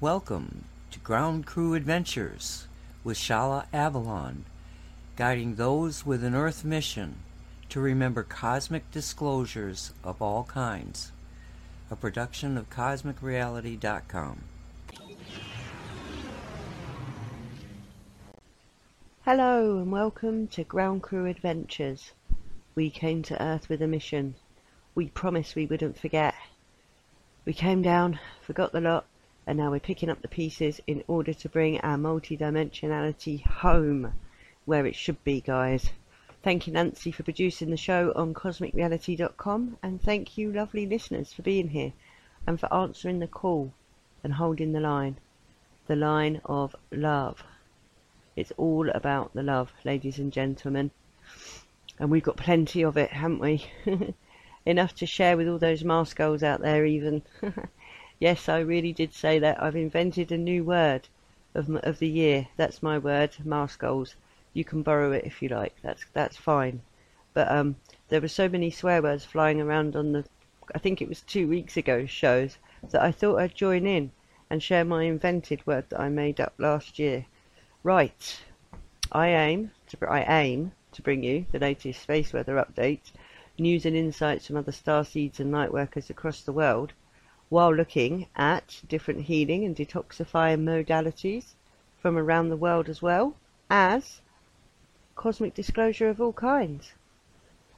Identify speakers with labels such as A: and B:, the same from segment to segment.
A: Welcome to Ground Crew Adventures with Shaalaa Avalon, guiding those with an Earth mission to remember cosmic disclosures of all kinds. A production of CosmicReality.com.
B: Hello and welcome to Ground Crew Adventures. We came to Earth with a mission. We promised we wouldn't forget. We came down, forgot the lot, and now we're picking up the pieces in order to bring our multidimensionality home, where it should be, guys. Thank you, Nancy, for producing the show on CosmicReality.com, and thank you, lovely listeners, for being here and for answering the call and holding the line. The line of love. It's all about the love, ladies and gentlemen. And we've got plenty of it, haven't we? enough to share with all those goals out there even. yes, I really did say that. I've invented a new word of, of the year. That's my word, Mars goals. You can borrow it if you like. That's that's fine. But um, there were so many swear words flying around on the, I think it was two weeks ago shows, that I thought I'd join in and share my invented word that I made up last year. Right, I aim to I aim to bring you the latest space weather updates news and insights from other star seeds and lightworkers across the world, while looking at different healing and detoxifying modalities from around the world as well as cosmic disclosure of all kinds.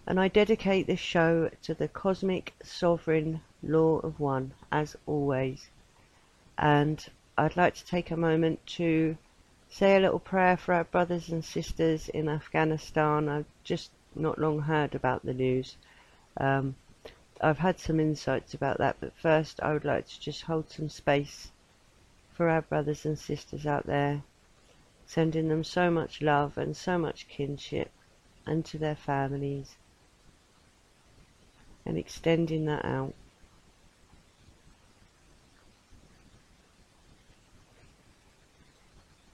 B: And I dedicate this show to the cosmic sovereign law of one, as always. And I'd like to take a moment to say a little prayer for our brothers and sisters in Afghanistan. I've just not long heard about the news. Um, I've had some insights about that, but first I would like to just hold some space for our brothers and sisters out there, sending them so much love and so much kinship, and to their families, and extending that out.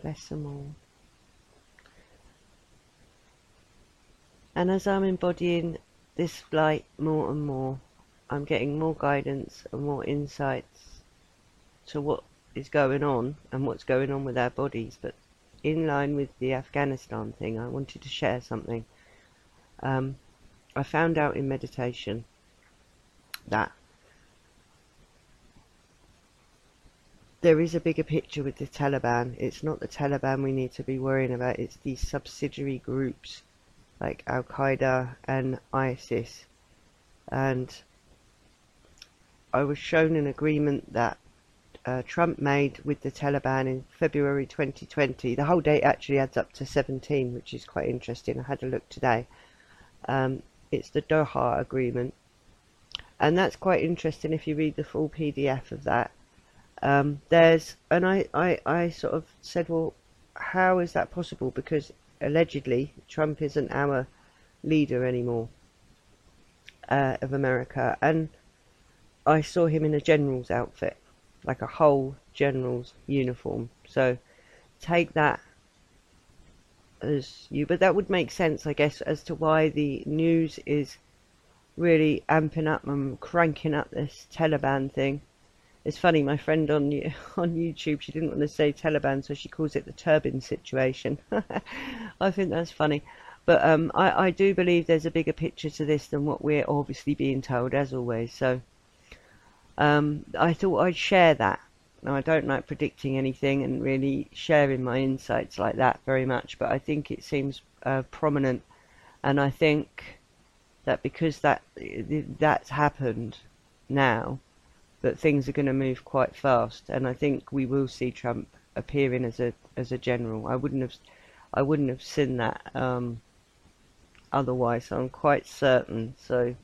B: Bless them all. And as I'm embodying this light more and more, I'm getting more guidance and more insights to what is going on and what's going on with our bodies. But in line with the Afghanistan thing, I wanted to share something. Um, I found out in meditation that there is a bigger picture with the Taliban. It's not the Taliban we need to be worrying about, it's these subsidiary groups like Al Qaeda and ISIS. And I was shown an agreement that uh, Trump made with the Taliban in February 2020. The whole date actually adds up to 17, which is quite interesting. I had a look today. Um, it's the Doha Agreement. And that's quite interesting if you read the full PDF of that. Um, there's, and I, I, I sort of said, well, how is that possible? Because allegedly Trump isn't our leader anymore uh, of America, and I saw him in a general's outfit, like a whole general's uniform. So take that as you, but that would make sense, I guess, as to why the news is really amping up and cranking up this Taliban thing it's funny, my friend on on YouTube, she didn't want to say Taliban, so she calls it the turban situation. I think that's funny. But um, I, I do believe there's a bigger picture to this than what we're obviously being told, as always. So um, I thought I'd share that. Now, I don't like predicting anything and really sharing my insights like that very much, but I think it seems uh, prominent. And I think that because that that's happened now, that things are going to move quite fast, and I think we will see Trump appearing as a as a general. I wouldn't have I wouldn't have seen that um, otherwise. I'm quite certain. So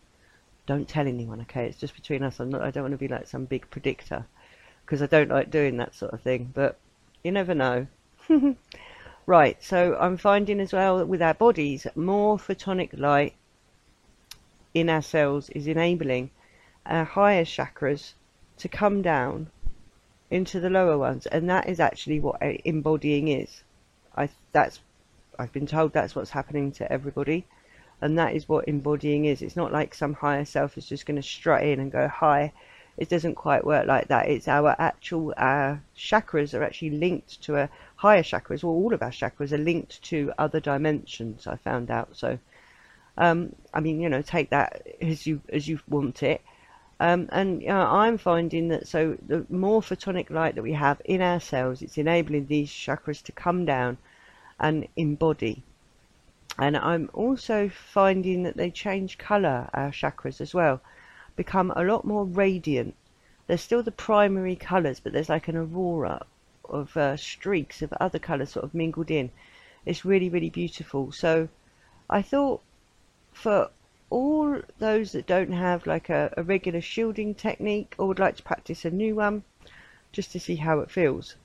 B: don't tell anyone, okay? It's just between us. I'm not. I don't want to be like some big predictor because I don't like doing that sort of thing. But you never know. right. So I'm finding as well that with our bodies, more photonic light in our cells is enabling our higher chakras to come down into the lower ones, and that is actually what embodying is. I that's I've been told that's what's happening to everybody, and that is what embodying is. It's not like some higher self is just going to strut in and go, "Hi, it doesn't quite work like that. It's our actual our chakras are actually linked to a higher chakras. Well, all of our chakras are linked to other dimensions. I found out. So, um, I mean, you know, take that as you as you want it. Um, and you know, I'm finding that so the more photonic light that we have in ourselves, it's enabling these chakras to come down and embody. And I'm also finding that they change colour, our chakras as well, become a lot more radiant. They're still the primary colours, but there's like an aurora of uh, streaks of other colours sort of mingled in. It's really, really beautiful. So I thought for all those that don't have like a, a regular shielding technique or would like to practice a new one, just to see how it feels.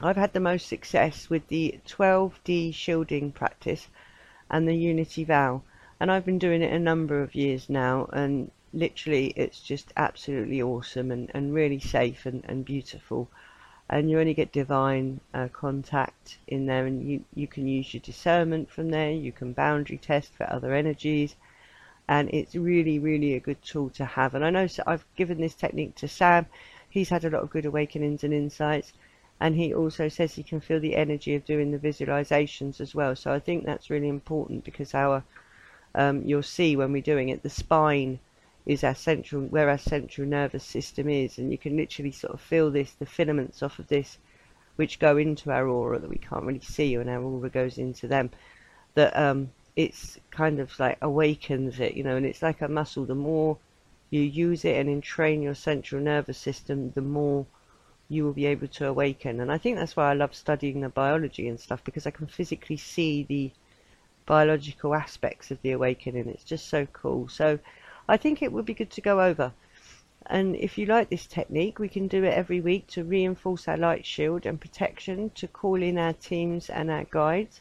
B: I've had the most success with the 12D shielding practice and the Unity Vow, and I've been doing it a number of years now, and literally it's just absolutely awesome and, and really safe and, and beautiful. And you only get divine uh, contact in there, and you, you can use your discernment from there, you can boundary test for other energies and it's really, really a good tool to have. And I know I've given this technique to Sam. He's had a lot of good awakenings and insights, and he also says he can feel the energy of doing the visualizations as well. So I think that's really important because our um, you'll see when we're doing it, the spine is our central where our central nervous system is, and you can literally sort of feel this, the filaments off of this, which go into our aura that we can't really see, and our aura goes into them. That um, it's kind of like awakens it, you know, and it's like a muscle. The more you use it and entrain your central nervous system, the more you will be able to awaken. And I think that's why I love studying the biology and stuff because I can physically see the biological aspects of the awakening. It's just so cool. So I think it would be good to go over. And if you like this technique, we can do it every week to reinforce our light shield and protection, to call in our teams and our guides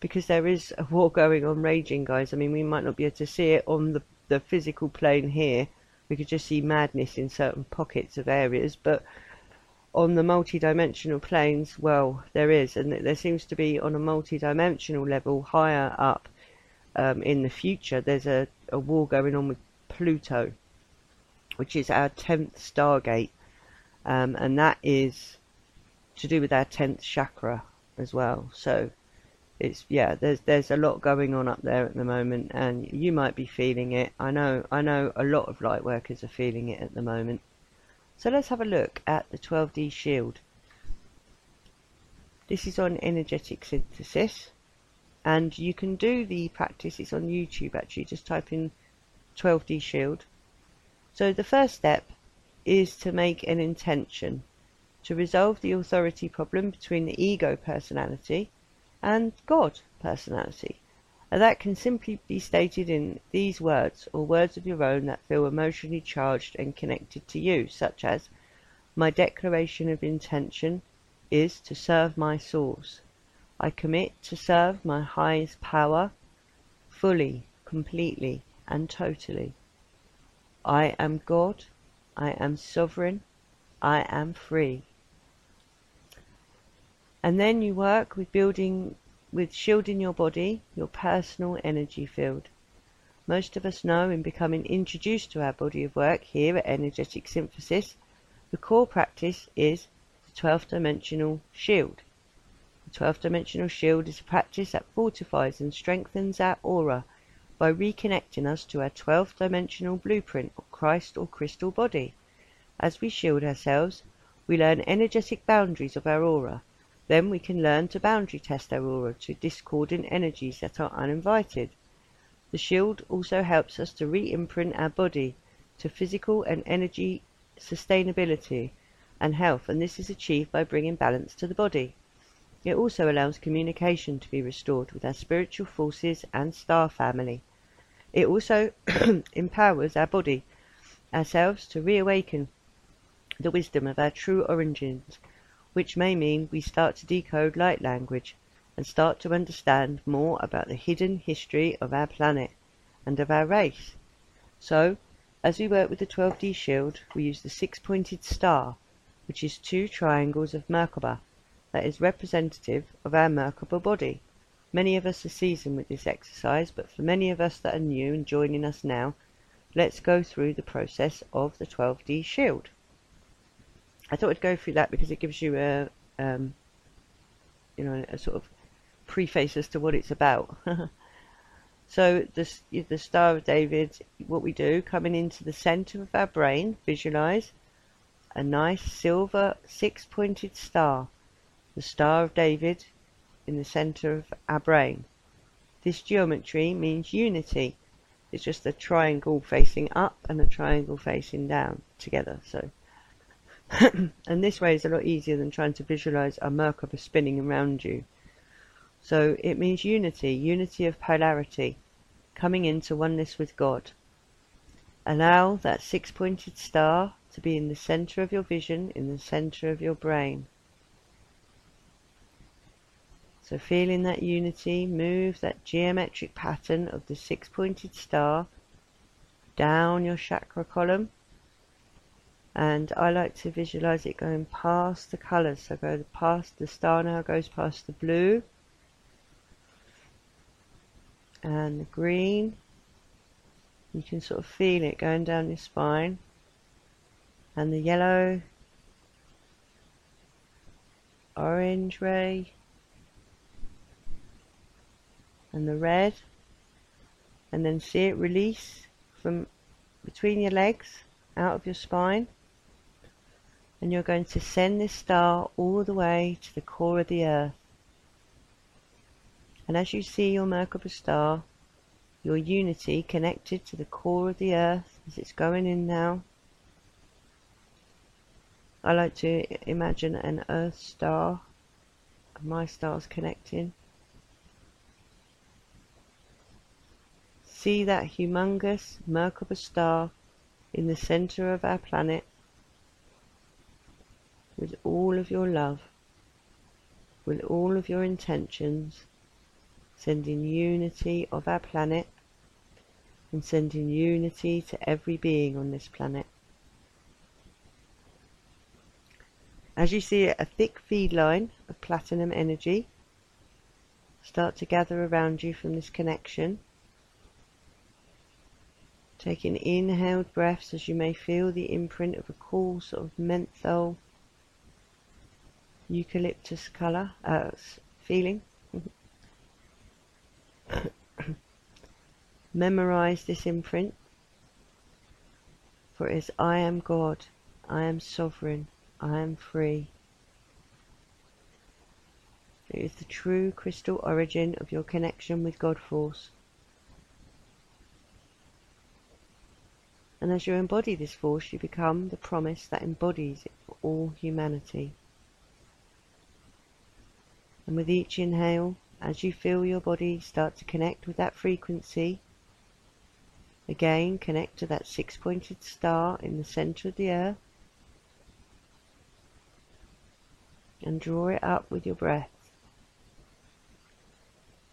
B: because there is a war going on raging, guys. I mean, we might not be able to see it on the, the physical plane here. We could just see madness in certain pockets of areas, but on the multi-dimensional planes, well, there is, and there seems to be on a multi-dimensional level higher up um, in the future. There's a, a war going on with Pluto, which is our tenth stargate, um, and that is to do with our tenth chakra as well. So it's yeah there's there's a lot going on up there at the moment and you might be feeling it i know i know a lot of light workers are feeling it at the moment so let's have a look at the 12d shield this is on energetic synthesis and you can do the practice it's on youtube actually just type in 12d shield so the first step is to make an intention to resolve the authority problem between the ego personality and God personality. And that can simply be stated in these words or words of your own that feel emotionally charged and connected to you, such as My declaration of intention is to serve my source. I commit to serve my highest power fully, completely, and totally. I am God. I am sovereign. I am free and then you work with building with shielding your body, your personal energy field. Most of us know in becoming introduced to our body of work here at Energetic Synthesis, the core practice is the 12th dimensional shield. The 12th dimensional shield is a practice that fortifies and strengthens our aura by reconnecting us to our 12th dimensional blueprint or Christ or crystal body. As we shield ourselves, we learn energetic boundaries of our aura then we can learn to boundary test our aura to discordant energies that are uninvited. The shield also helps us to re-imprint our body to physical and energy sustainability and health, and this is achieved by bringing balance to the body. It also allows communication to be restored with our spiritual forces and star family. It also empowers our body, ourselves, to reawaken the wisdom of our true origins which may mean we start to decode light language and start to understand more about the hidden history of our planet and of our race. So, as we work with the 12D shield, we use the six-pointed star, which is two triangles of Merkaba, that is representative of our Merkaba body. Many of us are seasoned with this exercise, but for many of us that are new and joining us now, let's go through the process of the 12D shield. I thought I'd go through that because it gives you a, um, you know, a sort of preface as to what it's about. so this, the Star of David, what we do, coming into the center of our brain, visualize a nice silver six-pointed star, the Star of David in the center of our brain. This geometry means unity. It's just a triangle facing up and a triangle facing down together. So, and this way is a lot easier than trying to visualize a Merkaba spinning around you. So it means unity, unity of polarity, coming into oneness with God. Allow that six-pointed star to be in the center of your vision, in the center of your brain. So feeling that unity, move that geometric pattern of the six-pointed star down your chakra column. And I like to visualize it going past the colors. So go past the star now goes past the blue and the green. You can sort of feel it going down your spine and the yellow, orange ray, and the red, and then see it release from between your legs out of your spine. And you're going to send this star all the way to the core of the earth. And as you see your Merkaba star, your unity connected to the core of the earth as it's going in now, I like to imagine an Earth star, my stars connecting. See that humongous Merkaba star in the center of our planet with all of your love, with all of your intentions, sending unity of our planet and sending unity to every being on this planet. As you see a thick feed line of platinum energy start to gather around you from this connection. Taking inhaled breaths as you may feel the imprint of a cool sort of menthol eucalyptus colour uh, feeling. Memorize this imprint for it is I am God, I am sovereign, I am free. It is the true crystal origin of your connection with God Force. And as you embody this force, you become the promise that embodies it for all humanity. And with each inhale, as you feel your body start to connect with that frequency, again connect to that six pointed star in the center of the earth. and draw it up with your breath.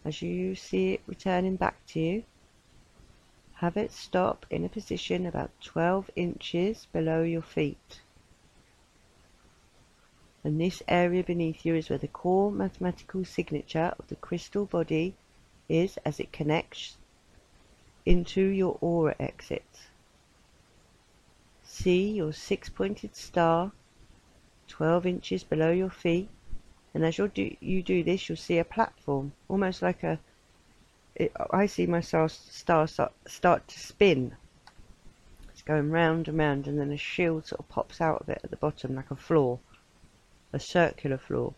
B: As you see it returning back to you, have it stop in a position about 12 inches below your feet. And this area beneath you is where the core mathematical signature of the crystal body is as it connects into your aura exit. See your six pointed star 12 inches below your feet. And as you do, you do this, you'll see a platform, almost like a. It, I see my star, star start, start to spin. It's going round and round, and then a shield sort of pops out of it at the bottom, like a floor, a circular floor.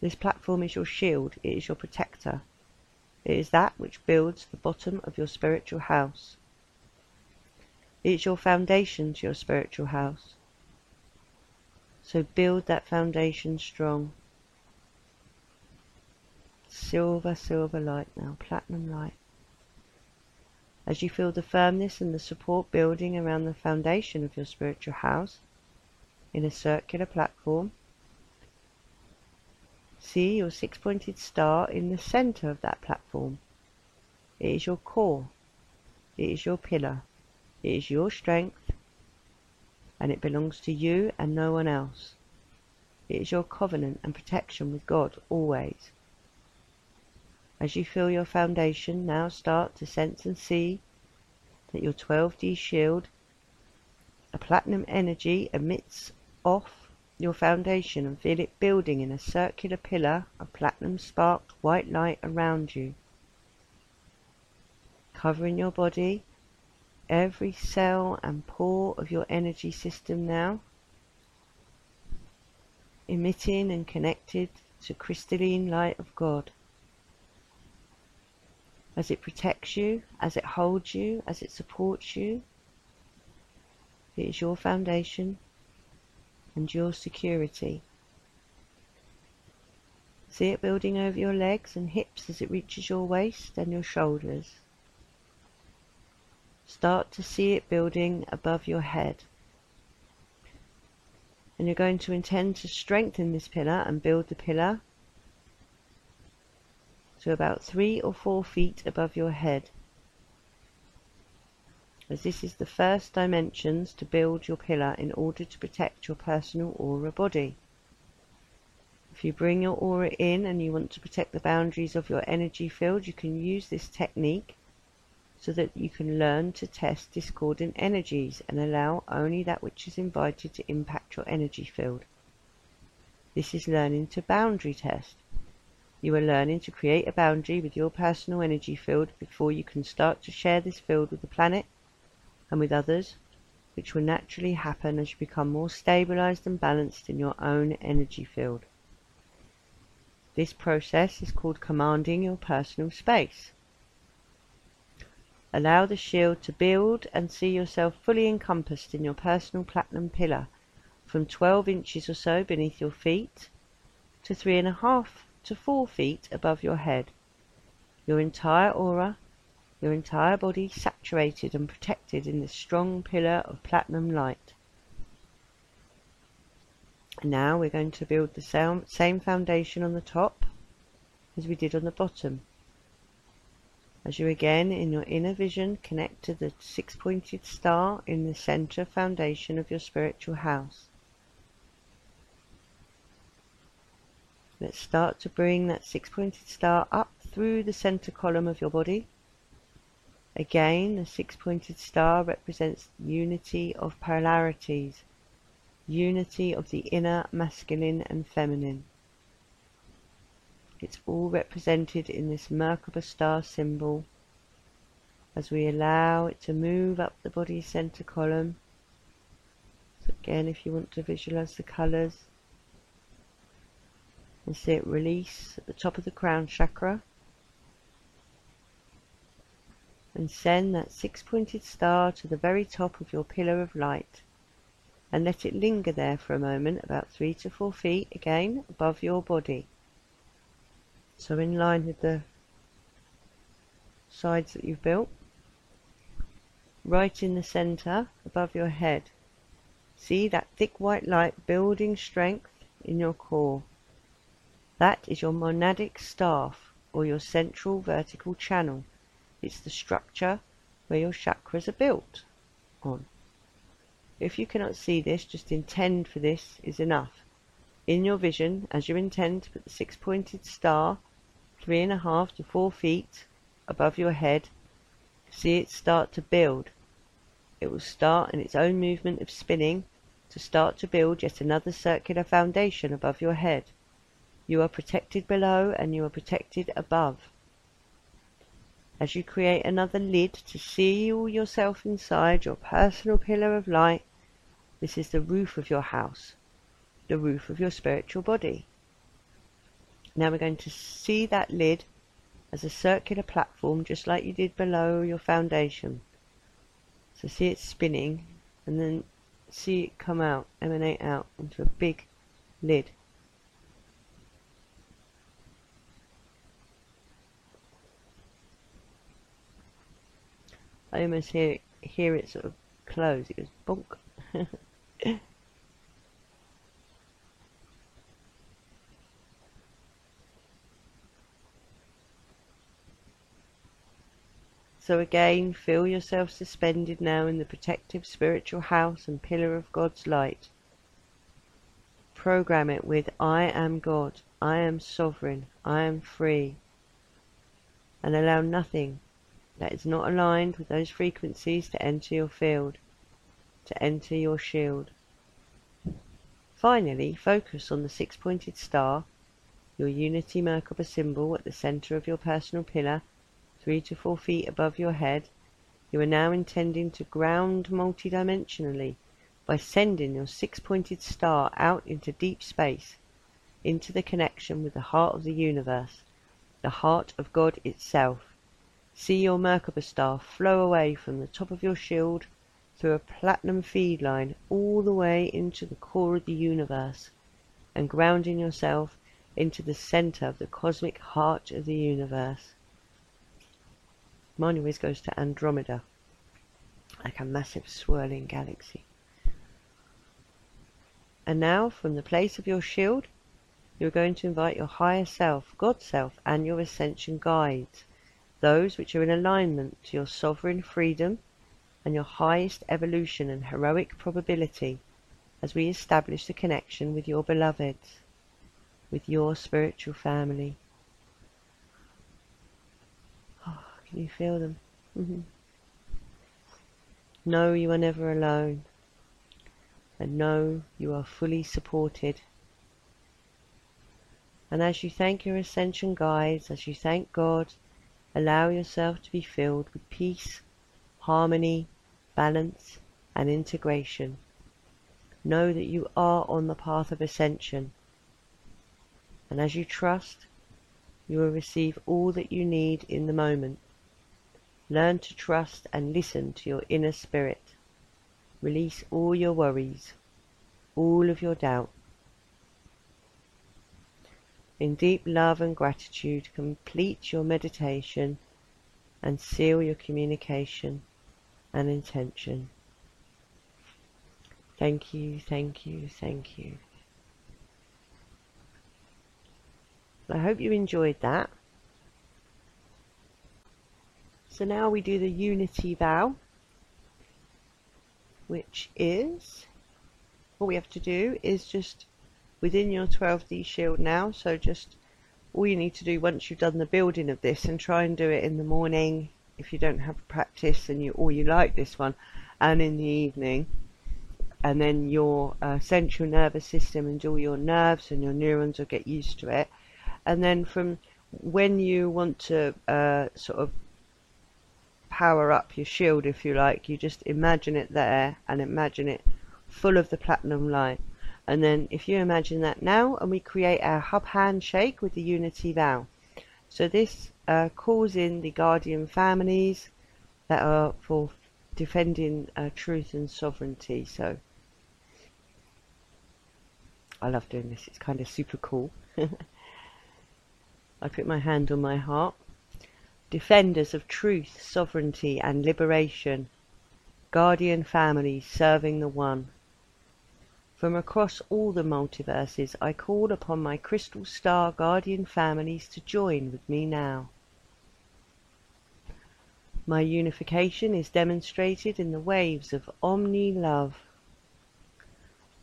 B: This platform is your shield, it is your protector. It is that which builds the bottom of your spiritual house. It is your foundation to your spiritual house. So build that foundation strong. Silver, silver light now, platinum light. As you feel the firmness and the support building around the foundation of your spiritual house in a circular platform, see your six pointed star in the center of that platform. It is your core, it is your pillar, it is your strength, and it belongs to you and no one else. It is your covenant and protection with God always. As you feel your foundation now start to sense and see that your 12D shield, a platinum energy, emits off your foundation and feel it building in a circular pillar of platinum sparked white light around you, covering your body, every cell and pore of your energy system now, emitting and connected to crystalline light of God. As it protects you, as it holds you, as it supports you, it is your foundation and your security. See it building over your legs and hips as it reaches your waist and your shoulders. Start to see it building above your head. And you're going to intend to strengthen this pillar and build the pillar to about three or four feet above your head as this is the first dimensions to build your pillar in order to protect your personal aura body. If you bring your aura in and you want to protect the boundaries of your energy field, you can use this technique so that you can learn to test discordant energies and allow only that which is invited to impact your energy field. This is learning to boundary test. You are learning to create a boundary with your personal energy field before you can start to share this field with the planet and with others, which will naturally happen as you become more stabilized and balanced in your own energy field. This process is called commanding your personal space. Allow the shield to build and see yourself fully encompassed in your personal platinum pillar from 12 inches or so beneath your feet to three and a half to four feet above your head. Your entire aura your entire body saturated and protected in this strong pillar of platinum light. Now we're going to build the same foundation on the top as we did on the bottom. As you again in your inner vision connect to the six pointed star in the center foundation of your spiritual house. Let's start to bring that six pointed star up through the center column of your body Again, the six-pointed star represents unity of polarities, unity of the inner masculine and feminine. It's all represented in this Merkaba star symbol as we allow it to move up the body center column. So again, if you want to visualize the colors and see it release at the top of the crown chakra and send that six-pointed star to the very top of your pillar of light. And let it linger there for a moment about three to four feet again above your body. So in line with the sides that you've built. Right in the center above your head. See that thick white light building strength in your core. That is your monadic staff or your central vertical channel it's the structure where your chakras are built on. If you cannot see this, just intend for this is enough. In your vision, as you intend to put the six-pointed star three and a half to four feet above your head, see it start to build. It will start in its own movement of spinning to start to build yet another circular foundation above your head. You are protected below and you are protected above as you create another lid to seal yourself inside your personal pillar of light. This is the roof of your house, the roof of your spiritual body. Now we're going to see that lid as a circular platform just like you did below your foundation. So see it spinning and then see it come out, emanate out into a big lid. I almost hear hear it sort of close. It goes bonk. So again, feel yourself suspended now in the protective spiritual house and pillar of God's light. Program it with I am God, I am sovereign, I am free. And allow nothing that is not aligned with those frequencies to enter your field, to enter your shield. Finally, focus on the six-pointed star, your Unity Merkaba symbol at the center of your personal pillar, three to four feet above your head. You are now intending to ground multidimensionally by sending your six-pointed star out into deep space, into the connection with the heart of the universe, the heart of God itself. See your Merkaba star flow away from the top of your shield through a platinum feed line all the way into the core of the universe and grounding yourself into the center of the cosmic heart of the universe. Mine always goes to Andromeda, like a massive swirling galaxy. And now, from the place of your shield, you're going to invite your higher self, God self, and your ascension guides those which are in alignment to your sovereign freedom and your highest evolution and heroic probability as we establish the connection with your beloveds, with your spiritual family. Oh, can you feel them? Mm-hmm. Know you are never alone, and know you are fully supported. And as you thank your ascension guides, as you thank God, Allow yourself to be filled with peace, harmony, balance, and integration. Know that you are on the path of ascension. And as you trust, you will receive all that you need in the moment. Learn to trust and listen to your inner spirit. Release all your worries, all of your doubt. In deep love and gratitude, complete your meditation and seal your communication and intention. Thank you, thank you, thank you. I hope you enjoyed that. So now we do the unity vow, which is, what we have to do is just within your 12D shield now. So just all you need to do once you've done the building of this and try and do it in the morning if you don't have practice and you or you like this one and in the evening and then your uh, central nervous system and all your nerves and your neurons will get used to it and then from when you want to uh, sort of power up your shield if you like you just imagine it there and imagine it full of the platinum light and then if you imagine that now, and we create our hub handshake with the unity vow. So this uh, calls in the guardian families that are for defending uh, truth and sovereignty. So I love doing this. It's kind of super cool. I put my hand on my heart. Defenders of truth, sovereignty and liberation. Guardian families serving the one. From across all the multiverses I call upon my crystal star guardian families to join with me now. My unification is demonstrated in the waves of Omni love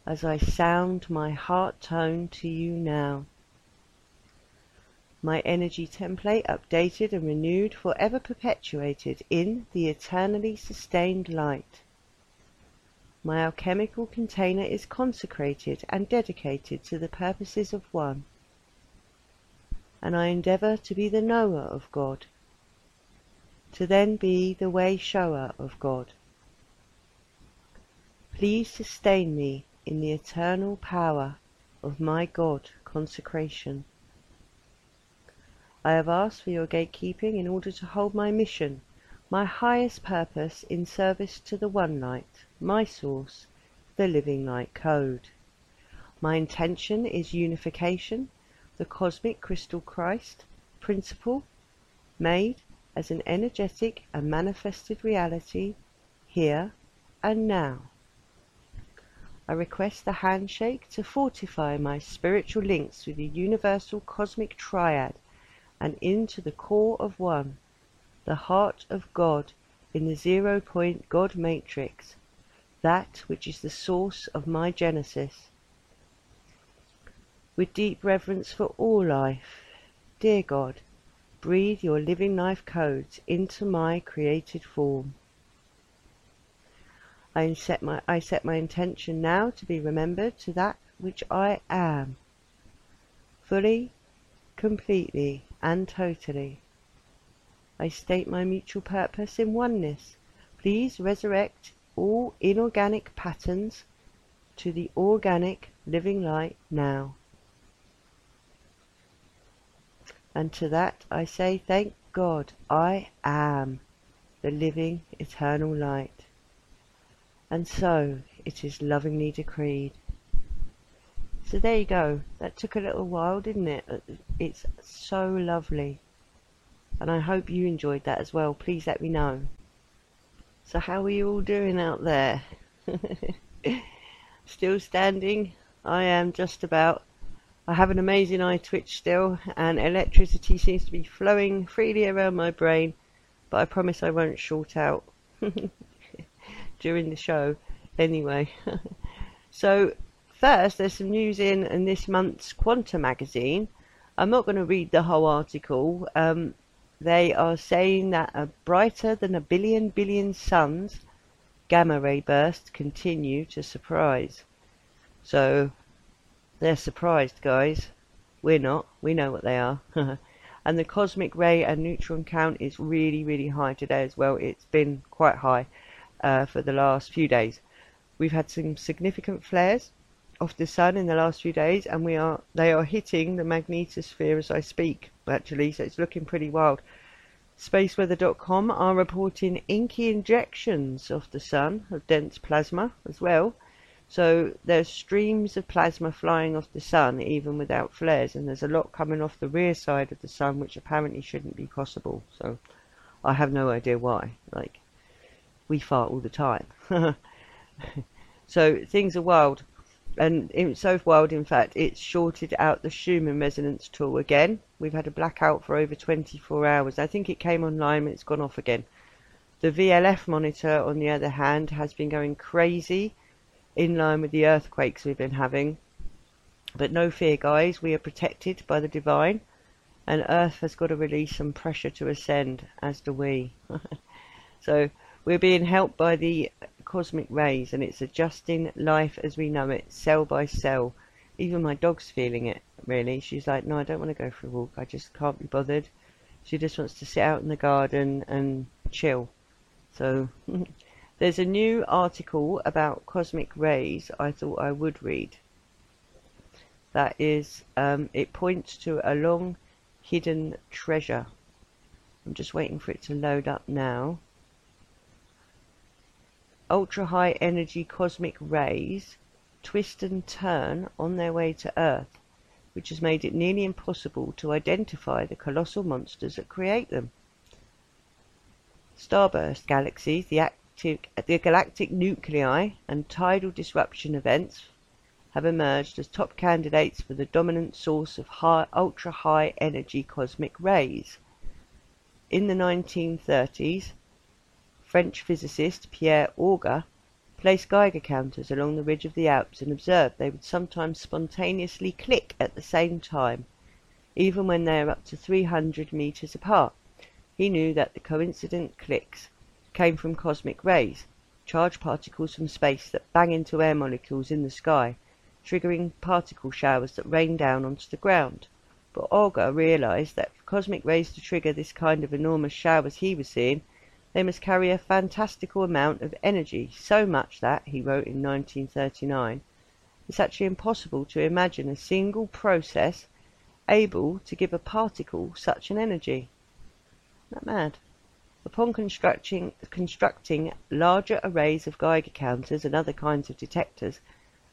B: as I sound my heart tone to you now. My energy template updated and renewed, forever perpetuated in the eternally sustained light. My alchemical container is consecrated and dedicated to the purposes of one, and I endeavour to be the knower of God, to then be the way shower of God. Please sustain me in the eternal power of my God consecration. I have asked for your gatekeeping in order to hold my mission my highest purpose in service to the One Light, my source, the Living Light Code. My intention is unification, the cosmic crystal Christ principle, made as an energetic and manifested reality here and now. I request the handshake to fortify my spiritual links with the universal cosmic triad and into the core of one the heart of God in the zero point God matrix, that which is the source of my genesis. With deep reverence for all life, dear God, breathe your living life codes into my created form. I set my I set my intention now to be remembered to that which I am, fully, completely, and totally. I state my mutual purpose in oneness. Please resurrect all inorganic patterns to the organic living light now. And to that I say, thank God, I am the living eternal light. And so it is lovingly decreed. So there you go. That took a little while, didn't it? It's so lovely. And I hope you enjoyed that as well. Please let me know. So how are you all doing out there? Still standing? I am just about. I have an amazing eye twitch still, and electricity seems to be flowing freely around my brain, but I promise I won't short out during the show anyway. so, first, there's some news in, in this month's Quanta magazine. I'm not going to read the whole article. Um, they are saying that a brighter than a billion billion suns gamma ray bursts continue to surprise. So they're surprised, guys. We're not. We know what they are. and the cosmic ray and neutron count is really, really high today as well. It's been quite high uh, for the last few days. We've had some significant flares of the sun in the last few days, and we are they are hitting the magnetosphere as I speak. Actually, so it's looking pretty wild. Spaceweather.com are reporting inky injections of the sun of dense plasma as well so there's streams of plasma flying off the sun even without flares, and there's a lot coming off the rear side of the sun, which apparently shouldn't be possible. So I have no idea why. Like we fart all the time. so things are wild, and in so wild. In fact, it's shorted out the Schumann resonance tool again. We've had a blackout for over 24 hours. I think it came online, but it's gone off again. The VLF monitor, on the other hand, has been going crazy in line with the earthquakes we've been having. But no fear, guys, we are protected by the divine, and Earth has got to release some pressure to ascend, as do we. so we're being helped by the cosmic rays, and it's adjusting life as we know it, cell by cell. Even my dog's feeling it, really. She's like, no, I don't want to go for a walk. I just can't be bothered. She just wants to sit out in the garden and chill. So There's a new article about cosmic rays I thought I would read. That is, um, it points to a long hidden treasure. I'm just waiting for it to load up now. Ultra high energy cosmic rays twist and turn on their way to Earth, which has made it nearly impossible to identify the colossal monsters that create them. Starburst galaxies, the active, the galactic nuclei and tidal disruption events have emerged as top candidates for the dominant source of high, ultra-high energy cosmic rays. In the 1930s, French physicist Pierre Auger placed Geiger counters along the ridge of the Alps and observed they would sometimes spontaneously click at the same time, even when they are up to 300 meters apart. He knew that the coincident clicks came from cosmic rays, charged particles from space that bang into air molecules in the sky, triggering particle showers that rain down onto the ground. But Auger realized that for cosmic rays to trigger this kind of enormous showers he was seeing, they must carry a fantastical amount of energy, so much that, he wrote in 1939, it's actually impossible to imagine a single process able to give a particle such an energy. Isn't that mad? Upon constructing, constructing larger arrays of Geiger counters and other kinds of detectors,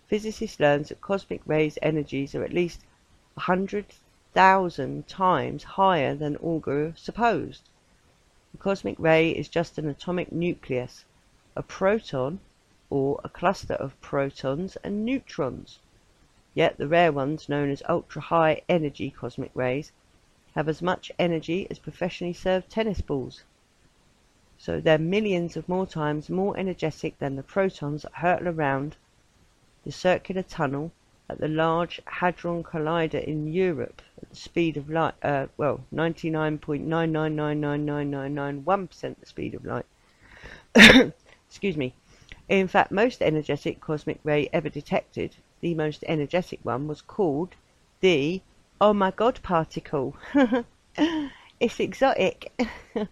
B: physicists learned that cosmic rays' energies are at least 100,000 times higher than Auger supposed. The cosmic ray is just an atomic nucleus, a proton, or a cluster of protons and neutrons. Yet the rare ones, known as ultra-high energy cosmic rays, have as much energy as professionally served tennis balls so they're millions of more times more energetic than the protons that hurtle around the circular tunnel at the Large Hadron Collider in Europe at the speed of light, uh, well, 99.9999991% the speed of light. Excuse me. In fact, most energetic cosmic ray ever detected, the most energetic one was called the Oh my God particle. it's exotic.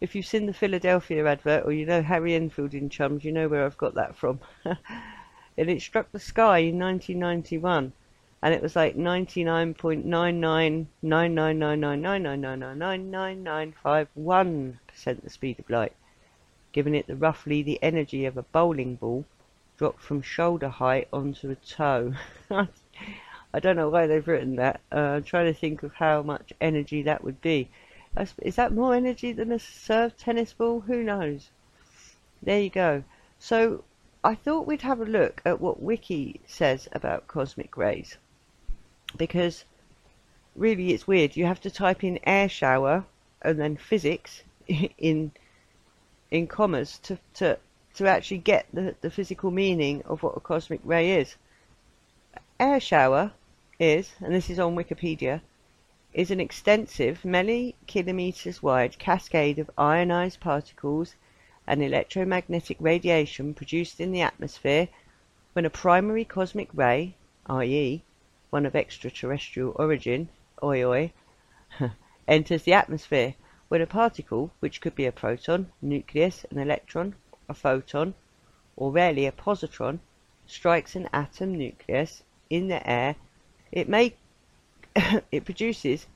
B: if you've seen the Philadelphia advert or you know Harry Enfield in Chums, you know where I've got that from. and it struck the sky in 1991 and it was like 99.9999999999951% the speed of light, giving it the roughly the energy of a bowling ball dropped from shoulder height onto a toe. I don't know why they've written that. Uh, I'm trying to think of how much energy that would be. Is that more energy than a serve tennis ball? Who knows? There you go. So I thought we'd have a look at what Wiki says about cosmic rays. Because really it's weird. You have to type in air shower and then physics in in commas to, to, to actually get the, the physical meaning of what a cosmic ray is. Air shower is, and this is on Wikipedia, is an extensive, many kilometers wide cascade of ionized particles and electromagnetic radiation produced in the atmosphere when a primary cosmic ray, i.e., one of extraterrestrial origin, oi oi, enters the atmosphere when a particle, which could be a proton, nucleus, an electron, a photon, or rarely a positron, strikes an atom nucleus in the air, it may it produces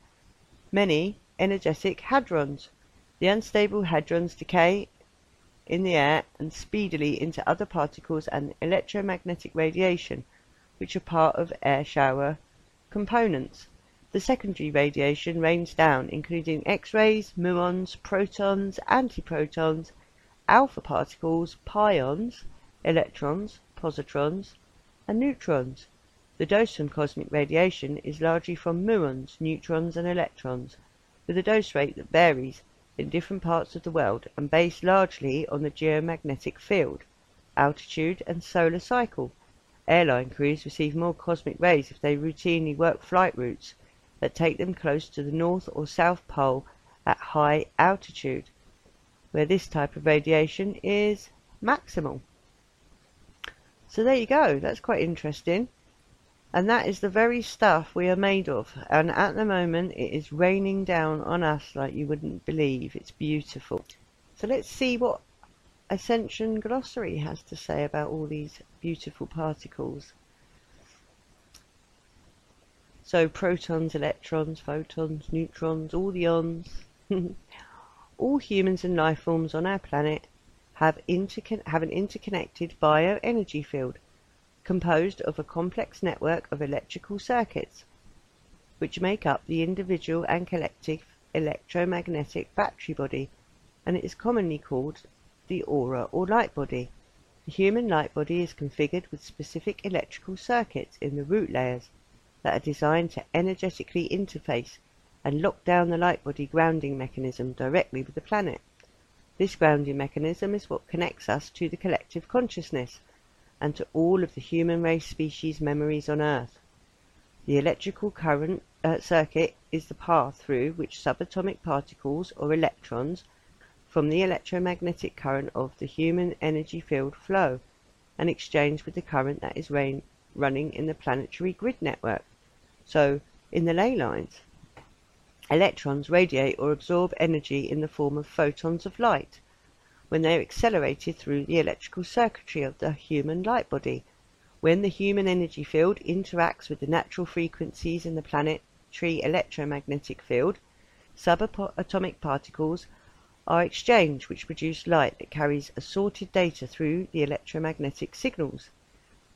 B: many energetic hadrons. The unstable hadrons decay in the air and speedily into other particles and electromagnetic radiation, which are part of air shower components. The secondary radiation rains down, including X-rays, muons, protons, antiprotons, alpha particles, pions, electrons, positrons, and neutrons. The dose from cosmic radiation is largely from muons, neutrons, and electrons, with a dose rate that varies in different parts of the world and based largely on the geomagnetic field, altitude and solar cycle. Airline crews receive more cosmic rays if they routinely work flight routes that take them close to the North or South Pole at high altitude, where this type of radiation is maximal. So there you go, that's quite interesting. And that is the very stuff we are made of. And at the moment, it is raining down on us like you wouldn't believe. It's beautiful. So let's see what Ascension Glossary has to say about all these beautiful particles. So protons, electrons, photons, neutrons, all the ons. all humans and life forms on our planet have, have an interconnected bioenergy field composed of a complex network of electrical circuits, which make up the individual and collective electromagnetic battery body, and it is commonly called the aura or light body. The human light body is configured with specific electrical circuits in the root layers that are designed to energetically interface and lock down the light body grounding mechanism directly with the planet. This grounding mechanism is what connects us to the collective consciousness and to all of the human race species memories on Earth. The electrical current uh, circuit is the path through which subatomic particles or electrons from the electromagnetic current of the human energy field flow and exchange with the current that is rain, running in the planetary grid network. So, in the ley lines, electrons radiate or absorb energy in the form of photons of light when they are accelerated through the electrical circuitry of the human light body. When the human energy field interacts with the natural frequencies in the planetary electromagnetic field, subatomic particles are exchanged which produce light that carries assorted data through the electromagnetic signals.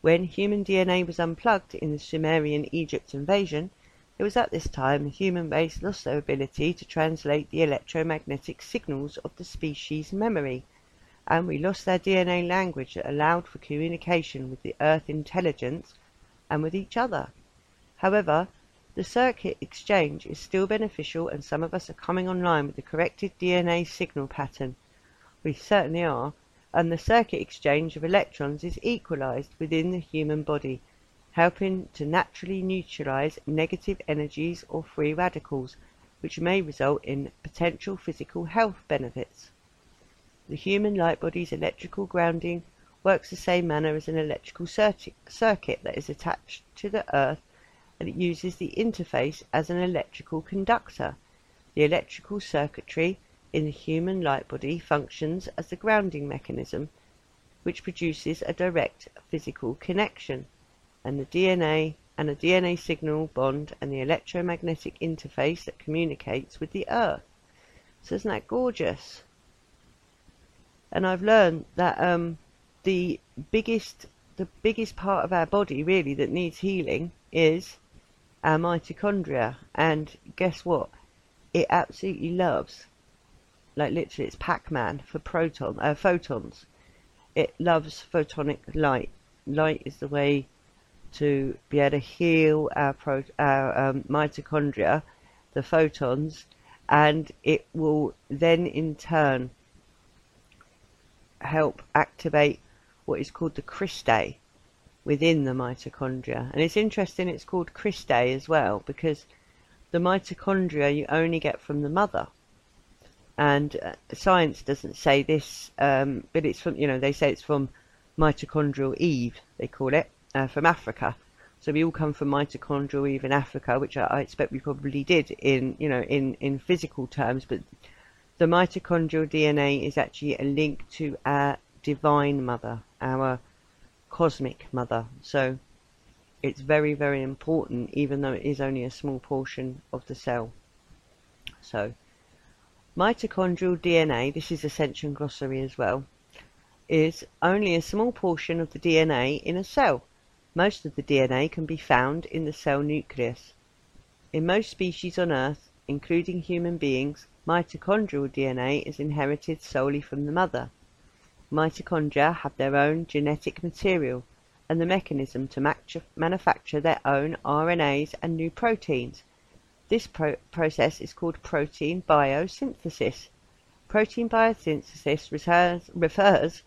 B: When human DNA was unplugged in the Sumerian Egypt invasion, it was at this time the human race lost their ability to translate the electromagnetic signals of the species memory, and we lost their DNA language that allowed for communication with the Earth intelligence and with each other. However, the circuit exchange is still beneficial and some of us are coming online with the corrected DNA signal pattern. We certainly are, and the circuit exchange of electrons is equalized within the human body helping to naturally neutralize negative energies or free radicals, which may result in potential physical health benefits. The human light body's electrical grounding works the same manner as an electrical circuit that is attached to the earth and it uses the interface as an electrical conductor. The electrical circuitry in the human light body functions as the grounding mechanism which produces a direct physical connection and the DNA and a DNA signal bond and the electromagnetic interface that communicates with the earth. So isn't that gorgeous? and I've learned that um, the biggest the biggest part of our body really that needs healing is our mitochondria and guess what it absolutely loves like literally it's Pac-Man for proton uh, photons it loves photonic light light is the way to be able to heal our, pro- our um, mitochondria the photons and it will then in turn help activate what is called the cristae within the mitochondria. And it's interesting it's called cristae as well because the mitochondria you only get from the mother. And uh, science doesn't say this, um, but it's from, you know, they say it's from mitochondrial Eve, they call it, uh, from Africa. So we all come from mitochondrial Eve in Africa, which I, I expect we probably did in, you know, in, in physical terms, but the mitochondrial DNA is actually a link to our divine mother, our cosmic mother. So it's very, very important, even though it is only a small portion of the cell. So, mitochondrial DNA, this is Ascension Glossary as well, is only a small portion of the DNA in a cell. Most of the DNA can be found in the cell nucleus. In most species on Earth, including human beings, Mitochondrial DNA is inherited solely from the mother. Mitochondria have their own genetic material and the mechanism to manufacture their own RNAs and new proteins. This pro process is called protein biosynthesis. Protein biosynthesis refers, refers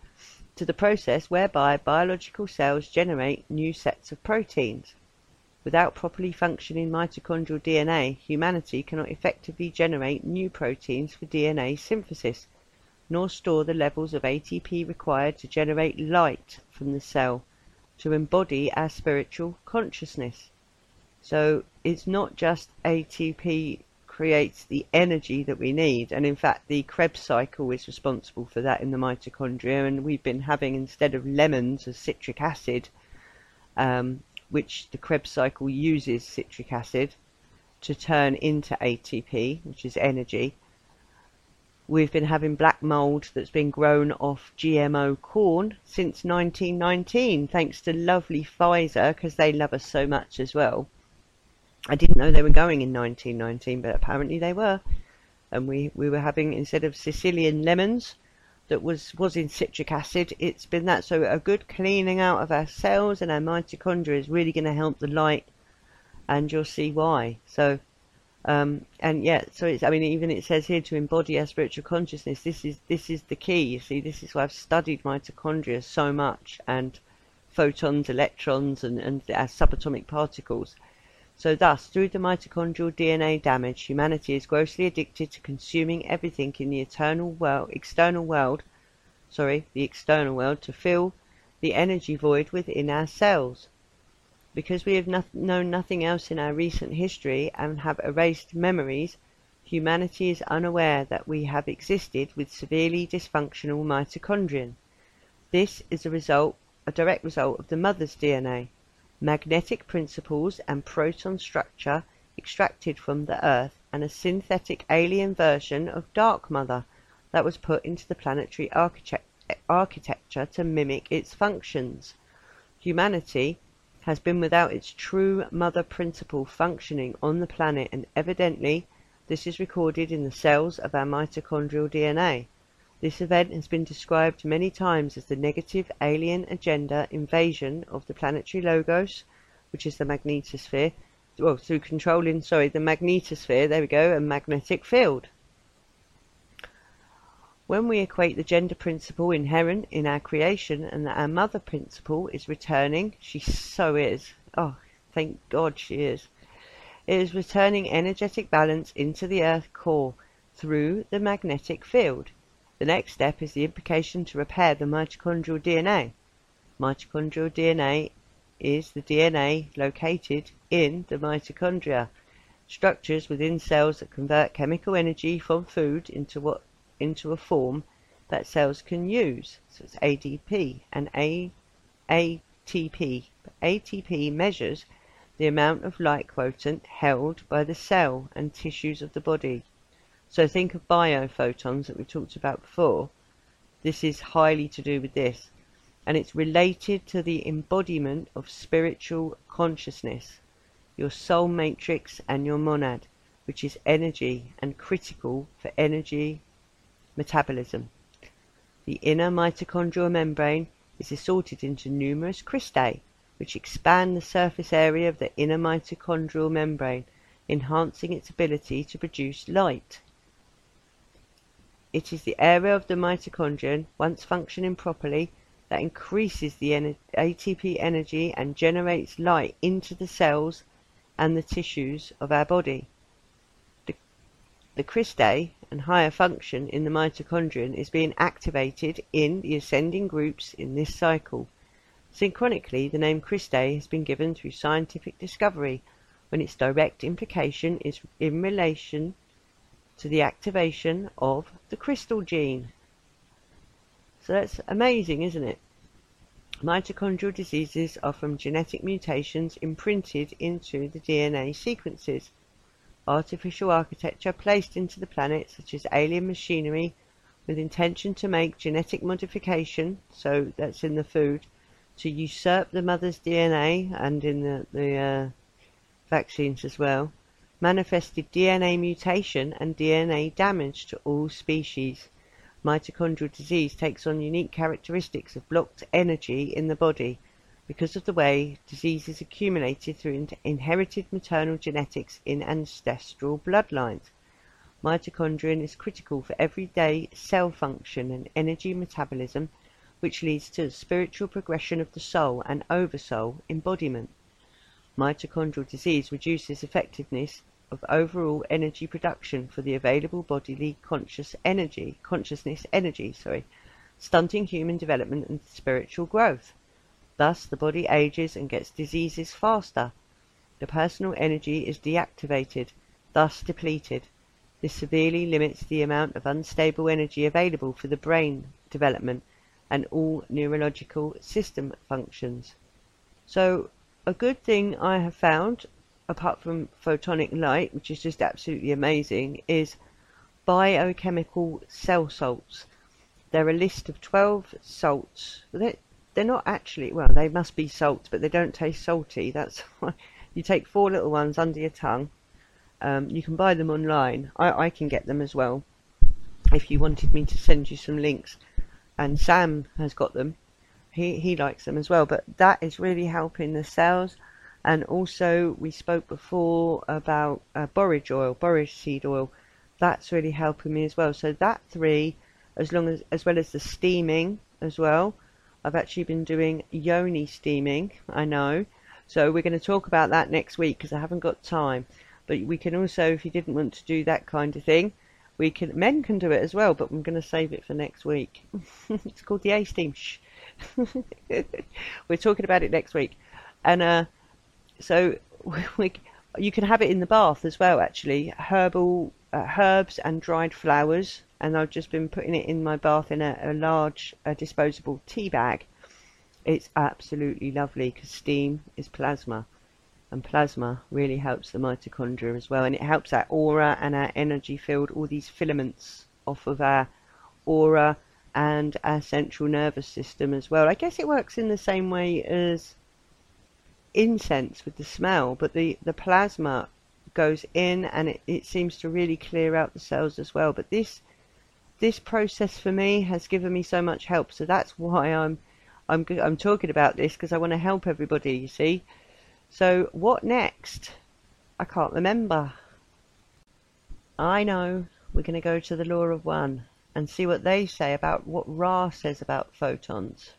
B: to the process whereby biological cells generate new sets of proteins. Without properly functioning mitochondrial DNA, humanity cannot effectively generate new proteins for DNA synthesis, nor store the levels of ATP required to generate light from the cell to embody our spiritual consciousness. So it's not just ATP creates the energy that we need, and in fact, the Krebs cycle is responsible for that in the mitochondria. And we've been having instead of lemons as citric acid, um, which the Krebs cycle uses citric acid to turn into ATP, which is energy. We've been having black mold that's been grown off GMO corn since 1919, thanks to lovely Pfizer, because they love us so much as well. I didn't know they were going in 1919, but apparently they were. And we, we were having, instead of Sicilian lemons, that was was in citric acid. It's been that. So a good cleaning out of our cells and our mitochondria is really going to help the light, and you'll see why. So, um, and yeah, so it's. I mean, even it says here to embody our spiritual consciousness. This is this is the key. You see, this is why I've studied mitochondria so much and photons, electrons, and and our subatomic particles. So thus, through the mitochondrial DNA damage, humanity is grossly addicted to consuming everything in the eternal world, external world, sorry, the external world, to fill the energy void within our cells. Because we have no known nothing else in our recent history and have erased memories, humanity is unaware that we have existed with severely dysfunctional mitochondria. This is a result, a direct result of the mother's DNA magnetic principles and proton structure extracted from the Earth, and a synthetic alien version of Dark Mother that was put into the planetary architecture to mimic its functions. Humanity has been without its true mother principle functioning on the planet, and evidently this is recorded in the cells of our mitochondrial DNA. This event has been described many times as the negative alien agenda invasion of the planetary logos, which is the magnetosphere, well, through controlling, sorry, the magnetosphere, there we go, and magnetic field. When we equate the gender principle inherent in our creation and that our mother principle is returning, she so is, Oh, thank God she is. It is returning energetic balance into the Earth core through the magnetic field. The next step is the implication to repair the mitochondrial DNA. Mitochondrial DNA is the DNA located in the mitochondria, structures within cells that convert chemical energy from food into what into a form that cells can use. So it's ADP and A, ATP. ATP measures the amount of light quotient held by the cell and tissues of the body. So think of biophotons that we talked about before. This is highly to do with this. And it's related to the embodiment of spiritual consciousness, your soul matrix and your monad, which is energy and critical for energy metabolism. The inner mitochondrial membrane is assorted into numerous cristae, which expand the surface area of the inner mitochondrial membrane, enhancing its ability to produce light. It is the area of the mitochondrion, once functioning properly, that increases the ATP energy and generates light into the cells and the tissues of our body. The, the cristae and higher function in the mitochondrion is being activated in the ascending groups in this cycle. Synchronically, the name Cristae has been given through scientific discovery, when its direct implication is in relation to the activation of the crystal gene. So that's amazing, isn't it? Mitochondrial diseases are from genetic mutations imprinted into the DNA sequences. Artificial architecture placed into the planet, such as alien machinery, with intention to make genetic modification, so that's in the food, to usurp the mother's DNA and in the, the uh, vaccines as well, manifested DNA mutation and DNA damage to all species. Mitochondrial disease takes on unique characteristics of blocked energy in the body because of the way disease is accumulated through inherited maternal genetics in ancestral bloodlines. Mitochondrion is critical for everyday cell function and energy metabolism which leads to the spiritual progression of the soul and oversoul embodiment. Mitochondrial disease reduces effectiveness of overall energy production for the available bodily conscious energy, consciousness energy, sorry, stunting human development and spiritual growth. Thus, the body ages and gets diseases faster. The personal energy is deactivated, thus depleted. This severely limits the amount of unstable energy available for the brain development and all neurological system functions. So a good thing I have found, apart from photonic light, which is just absolutely amazing, is biochemical cell salts. They're a list of 12 salts. They're, they're not actually, well, they must be salts, but they don't taste salty. That's why you take four little ones under your tongue. Um, you can buy them online. I, I can get them as well. If you wanted me to send you some links, and Sam has got them. He he likes them as well, but that is really helping the cells. And also, we spoke before about uh, borage oil, borage seed oil. That's really helping me as well. So that three, as long as as well as the steaming as well. I've actually been doing yoni steaming. I know. So we're going to talk about that next week because I haven't got time. But we can also, if you didn't want to do that kind of thing, we can men can do it as well, but I'm going to save it for next week. it's called the A Steam. We're talking about it next week, and uh, so we, you can have it in the bath as well. Actually, herbal uh, herbs and dried flowers, and I've just been putting it in my bath in a, a large disposable tea bag. It's absolutely lovely because steam is plasma and plasma really helps the mitochondria as well and it helps our aura and our energy field all these filaments off of our aura and our central nervous system as well i guess it works in the same way as incense with the smell but the the plasma goes in and it, it seems to really clear out the cells as well but this this process for me has given me so much help so that's why i'm i'm i'm talking about this because i want to help everybody you see so what next? I can't remember. I know we're going to go to the Law of One and see what they say about what Ra says about photons.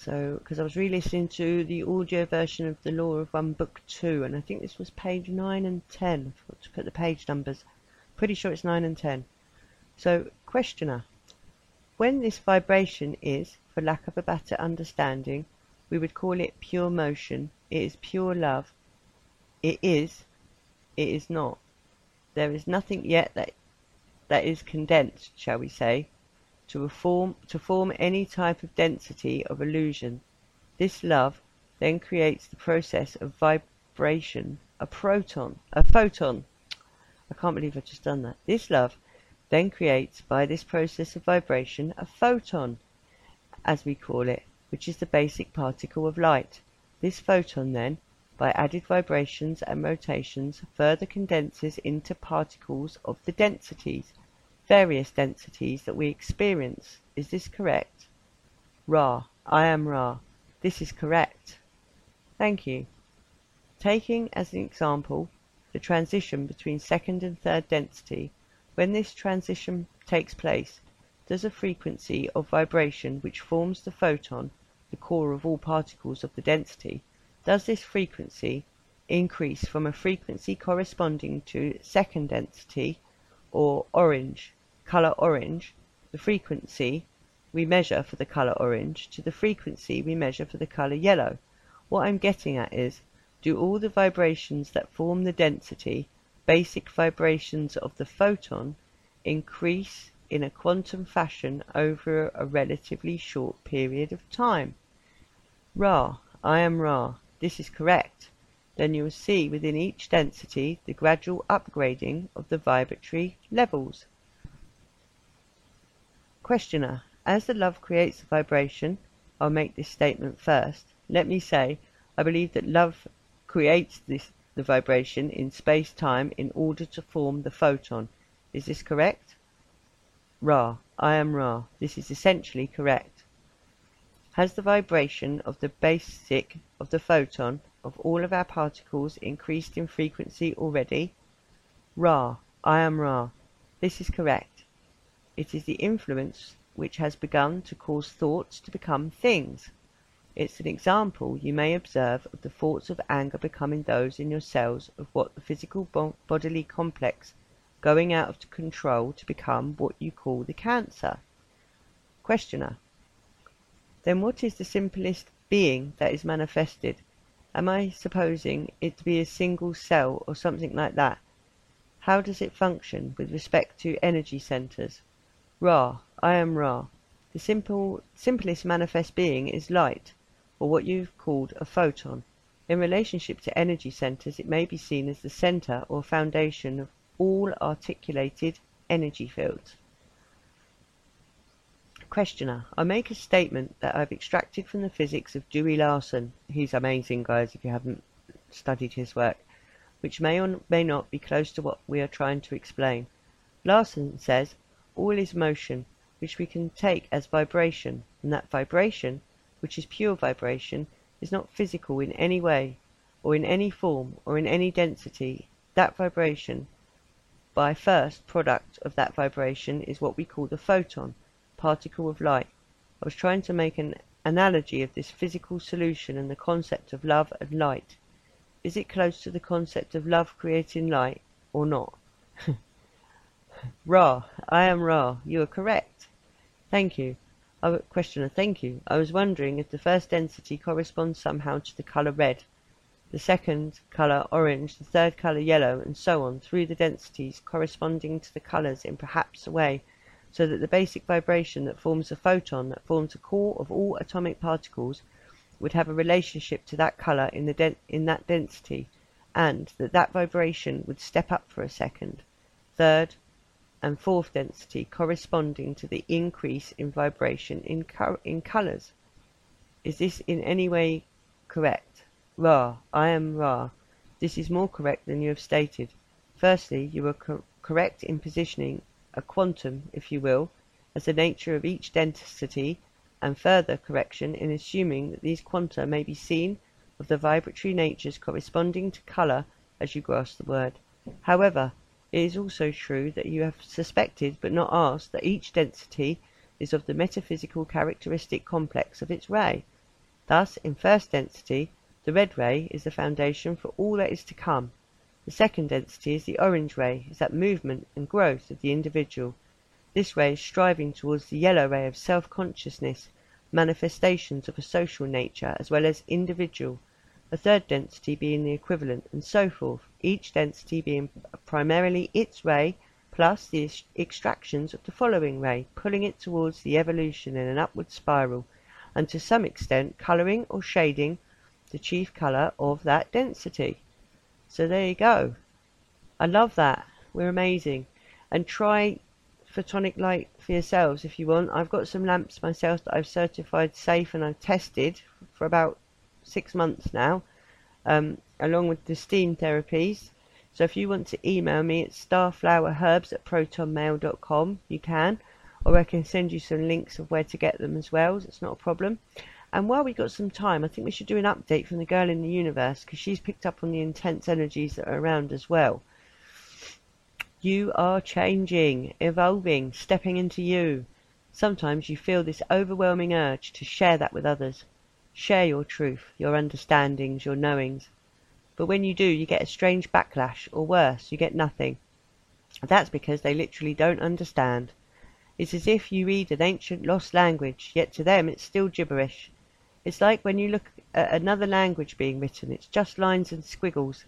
B: So because I was re-listening to the audio version of The Law of One, Book 2, and I think this was page 9 and 10. I forgot to put the page numbers. Pretty sure it's 9 and 10. So, questioner. When this vibration is, for lack of a better understanding, we would call it pure motion, it is pure love. It is, it is not. There is nothing yet that that is condensed, shall we say, to form, any type of density of illusion. This love then creates the process of vibration, a proton, a photon. I can't believe I've just done that. This love then creates, by this process of vibration, a photon, as we call it, which is the basic particle of light. This photon then, by added vibrations and rotations, further condenses into particles of the densities various densities that we experience. Is this correct? Ra. I am Ra. This is correct. Thank you. Taking as an example the transition between second and third density, when this transition takes place, does a frequency of vibration which forms the photon, the core of all particles of the density, does this frequency increase from a frequency corresponding to second density, or orange, colour orange, the frequency we measure for the colour orange to the frequency we measure for the colour yellow. What I'm getting at is, do all the vibrations that form the density, basic vibrations of the photon, increase in a quantum fashion over a relatively short period of time? Ra, I am Ra. This is correct. Then you will see within each density the gradual upgrading of the vibratory levels. Questioner: As the love creates the vibration I'll make this statement first. Let me say, I believe that love creates this, the vibration in space-time in order to form the photon. Is this correct? Ra. I am Ra. This is essentially correct. Has the vibration of the basic of the photon of all of our particles increased in frequency already? Ra. I am Ra. This is correct. It is the influence which has begun to cause thoughts to become things. It's an example you may observe of the thoughts of anger becoming those in your cells of what the physical bodily complex going out of control to become what you call the cancer. Questioner. Then what is the simplest being that is manifested? Am I supposing it to be a single cell or something like that? How does it function with respect to energy centers? Ra. I am Ra. The simple, simplest manifest being is light, or what you've called a photon. In relationship to energy centers, it may be seen as the center or foundation of all articulated energy fields. Questioner. I make a statement that I've extracted from the physics of Dewey Larson. He's amazing, guys, if you haven't studied his work, which may or may not be close to what we are trying to explain. Larson says all is motion, which we can take as vibration, and that vibration, which is pure vibration, is not physical in any way, or in any form, or in any density. That vibration, by first product of that vibration, is what we call the photon, particle of light. I was trying to make an analogy of this physical solution and the concept of love and light. Is it close to the concept of love creating light, or not? Ra. I am Ra. You are correct. Thank you. I, questioner, thank you. I was wondering if the first density corresponds somehow to the colour red, the second colour orange, the third colour yellow, and so on through the densities corresponding to the colours in perhaps a way, so that the basic vibration that forms a photon, that forms a core of all atomic particles, would have a relationship to that colour in, the in that density, and that that vibration would step up for a second, third, and fourth density corresponding to the increase in vibration in, co in colors. Is this in any way correct? Ra, I am Ra. This is more correct than you have stated. Firstly, you are co correct in positioning a quantum, if you will, as the nature of each density, and further correction in assuming that these quanta may be seen of the vibratory natures corresponding to colour as you grasp the word. However, it is also true that you have suspected but not asked that each density is of the metaphysical characteristic complex of its ray. Thus, in first density, the red ray is the foundation for all that is to come. The second density is the orange ray, is that movement and growth of the individual. This ray is striving towards the yellow ray of self-consciousness, manifestations of a social nature as well as individual, a third density being the equivalent, and so forth, each density being primarily its ray plus the extractions of the following ray, pulling it towards the evolution in an upward spiral, and to some extent colouring or shading the chief colour of that density. So there you go. I love that. We're amazing. And try photonic light for yourselves if you want. I've got some lamps myself that I've certified safe and I've tested for about six months now, um, along with the steam therapies. So if you want to email me at starflowerherbs at protonmail.com, you can. Or I can send you some links of where to get them as well. It's not a problem. And while we got some time, I think we should do an update from the girl in the universe because she's picked up on the intense energies that are around as well. You are changing, evolving, stepping into you. Sometimes you feel this overwhelming urge to share that with others. Share your truth, your understandings, your knowings. But when you do, you get a strange backlash, or worse, you get nothing. That's because they literally don't understand. It's as if you read an ancient lost language, yet to them it's still gibberish. It's like when you look at another language being written, it's just lines and squiggles.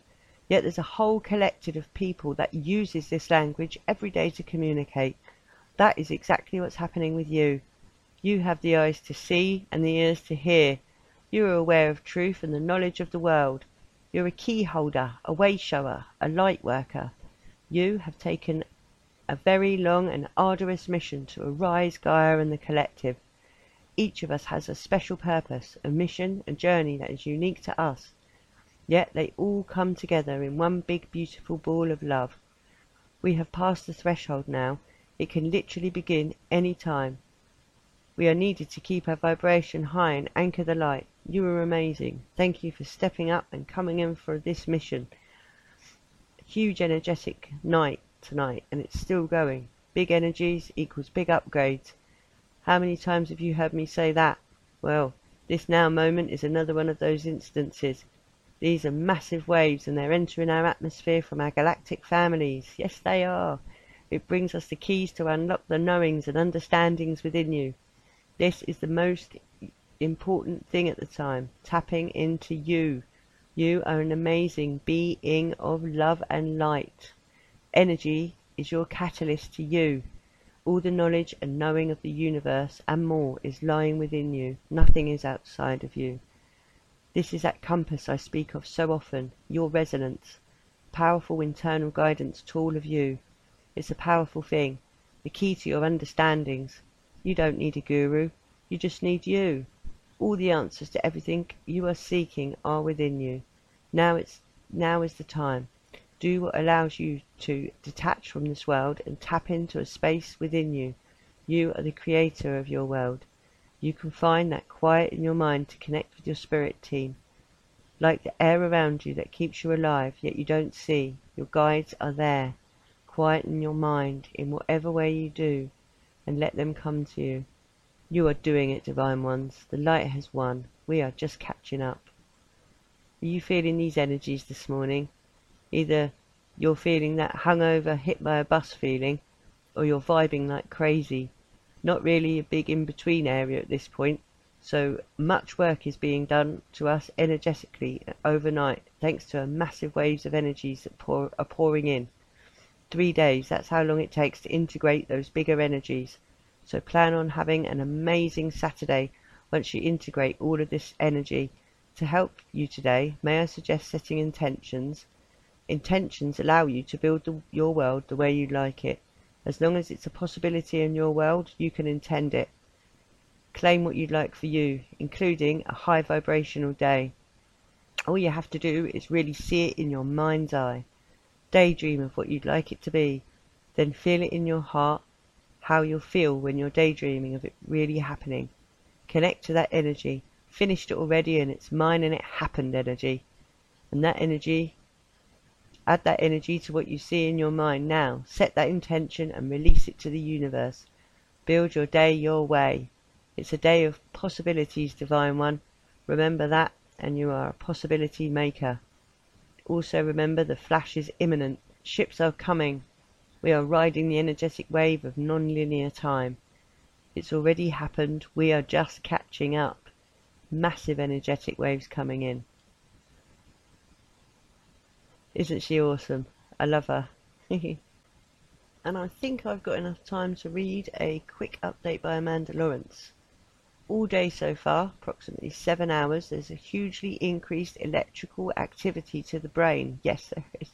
B: Yet there's a whole collective of people that uses this language every day to communicate. That is exactly what's happening with you. You have the eyes to see and the ears to hear. You are aware of truth and the knowledge of the world. You're a key holder, a way shower, a light worker. You have taken a very long and arduous mission to arise Gaia and the collective. Each of us has a special purpose, a mission, a journey that is unique to us. Yet they all come together in one big beautiful ball of love. We have passed the threshold now. It can literally begin any time. We are needed to keep our vibration high and anchor the light. You are amazing. Thank you for stepping up and coming in for this mission. Huge energetic night tonight, and it's still going. Big energies equals big upgrades. How many times have you heard me say that? Well, this now moment is another one of those instances. These are massive waves and they're entering our atmosphere from our galactic families. Yes, they are. It brings us the keys to unlock the knowings and understandings within you. This is the most important thing at the time. Tapping into you. You are an amazing being of love and light. Energy is your catalyst to you. All the knowledge and knowing of the universe and more is lying within you. Nothing is outside of you. This is that compass I speak of so often, your resonance. Powerful internal guidance to all of you. It's a powerful thing. The key to your understandings. You don't need a guru. You just need you. All the answers to everything you are seeking are within you. Now it's now is the time. Do what allows you to detach from this world and tap into a space within you. You are the creator of your world. You can find that quiet in your mind to connect with your spirit team. Like the air around you that keeps you alive, yet you don't see, your guides are there. Quiet in your mind in whatever way you do, and let them come to you. You are doing it, Divine Ones. The light has won. We are just catching up. Are you feeling these energies this morning? Either you're feeling that hungover, hit by a bus feeling, or you're vibing like crazy. Not really a big in-between area at this point, so much work is being done to us energetically overnight, thanks to a massive waves of energies that pour, are pouring in. Three days, that's how long it takes to integrate those bigger energies. So plan on having an amazing Saturday once you integrate all of this energy. To help you today, may I suggest setting intentions? Intentions allow you to build the, your world the way you like it. As long as it's a possibility in your world, you can intend it. Claim what you'd like for you, including a high vibrational day. All you have to do is really see it in your mind's eye. Daydream of what you'd like it to be. Then feel it in your heart, how you'll feel when you're daydreaming of it really happening. Connect to that energy. Finished it already and it's mine and it happened energy. And that energy Add that energy to what you see in your mind now. Set that intention and release it to the universe. Build your day your way. It's a day of possibilities, Divine One. Remember that, and you are a possibility maker. Also remember the flash is imminent. Ships are coming. We are riding the energetic wave of non-linear time. It's already happened. We are just catching up. Massive energetic waves coming in. Isn't she awesome? I love her. and I think I've got enough time to read a quick update by Amanda Lawrence. All day so far, approximately seven hours, there's a hugely increased electrical activity to the brain. Yes, there is.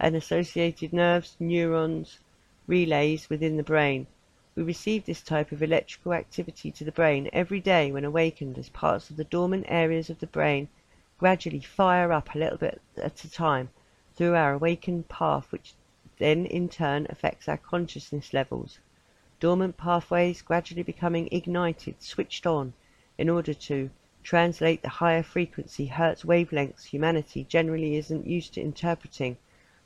B: And associated nerves, neurons, relays within the brain. We receive this type of electrical activity to the brain every day when awakened as parts of the dormant areas of the brain gradually fire up a little bit at a time through our awakened path, which then in turn affects our consciousness levels. Dormant pathways gradually becoming ignited, switched on, in order to translate the higher frequency Hertz wavelengths humanity generally isn't used to interpreting,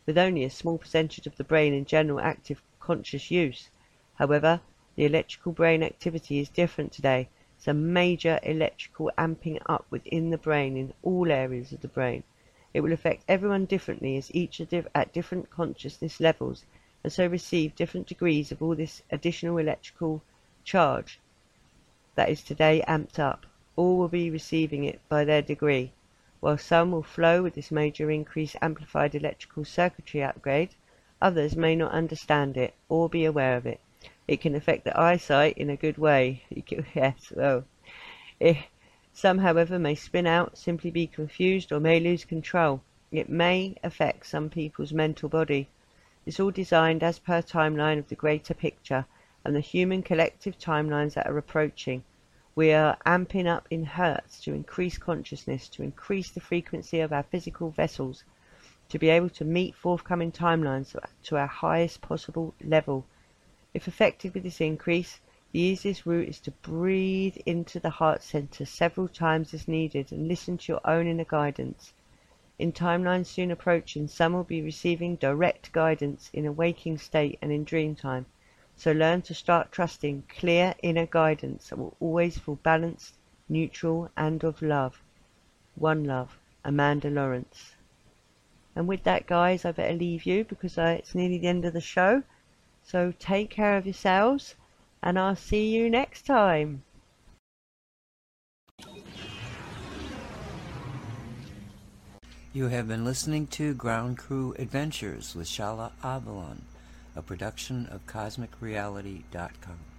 B: with only a small percentage of the brain in general active conscious use. However, the electrical brain activity is different today. It's a major electrical amping up within the brain in all areas of the brain. It will affect everyone differently as each at different consciousness levels and so receive different degrees of all this additional electrical charge that is today amped up. All will be receiving it by their degree. While some will flow with this major increase amplified electrical circuitry upgrade, others may not understand it or be aware of it. It can affect the eyesight in a good way. yes, well, if, some, however, may spin out, simply be confused, or may lose control. It may affect some people's mental body. It's all designed as per timeline of the greater picture and the human collective timelines that are approaching. We are amping up in hertz to increase consciousness, to increase the frequency of our physical vessels, to be able to meet forthcoming timelines to our highest possible level. If affected with this increase, the easiest route is to breathe into the heart center several times as needed and listen to your own inner guidance. In timelines soon approaching, some will be receiving direct guidance in a waking state and in dream time. So learn to start trusting clear inner guidance that will always feel balanced, neutral, and of love. One love, Amanda Lawrence. And with that, guys, I better leave you because uh, it's nearly the end of the show. So take care of yourselves and I'll see you next time.
A: You have been listening to Ground Crew Adventures with Shaalaa Avalon, a production of CosmicReality.com.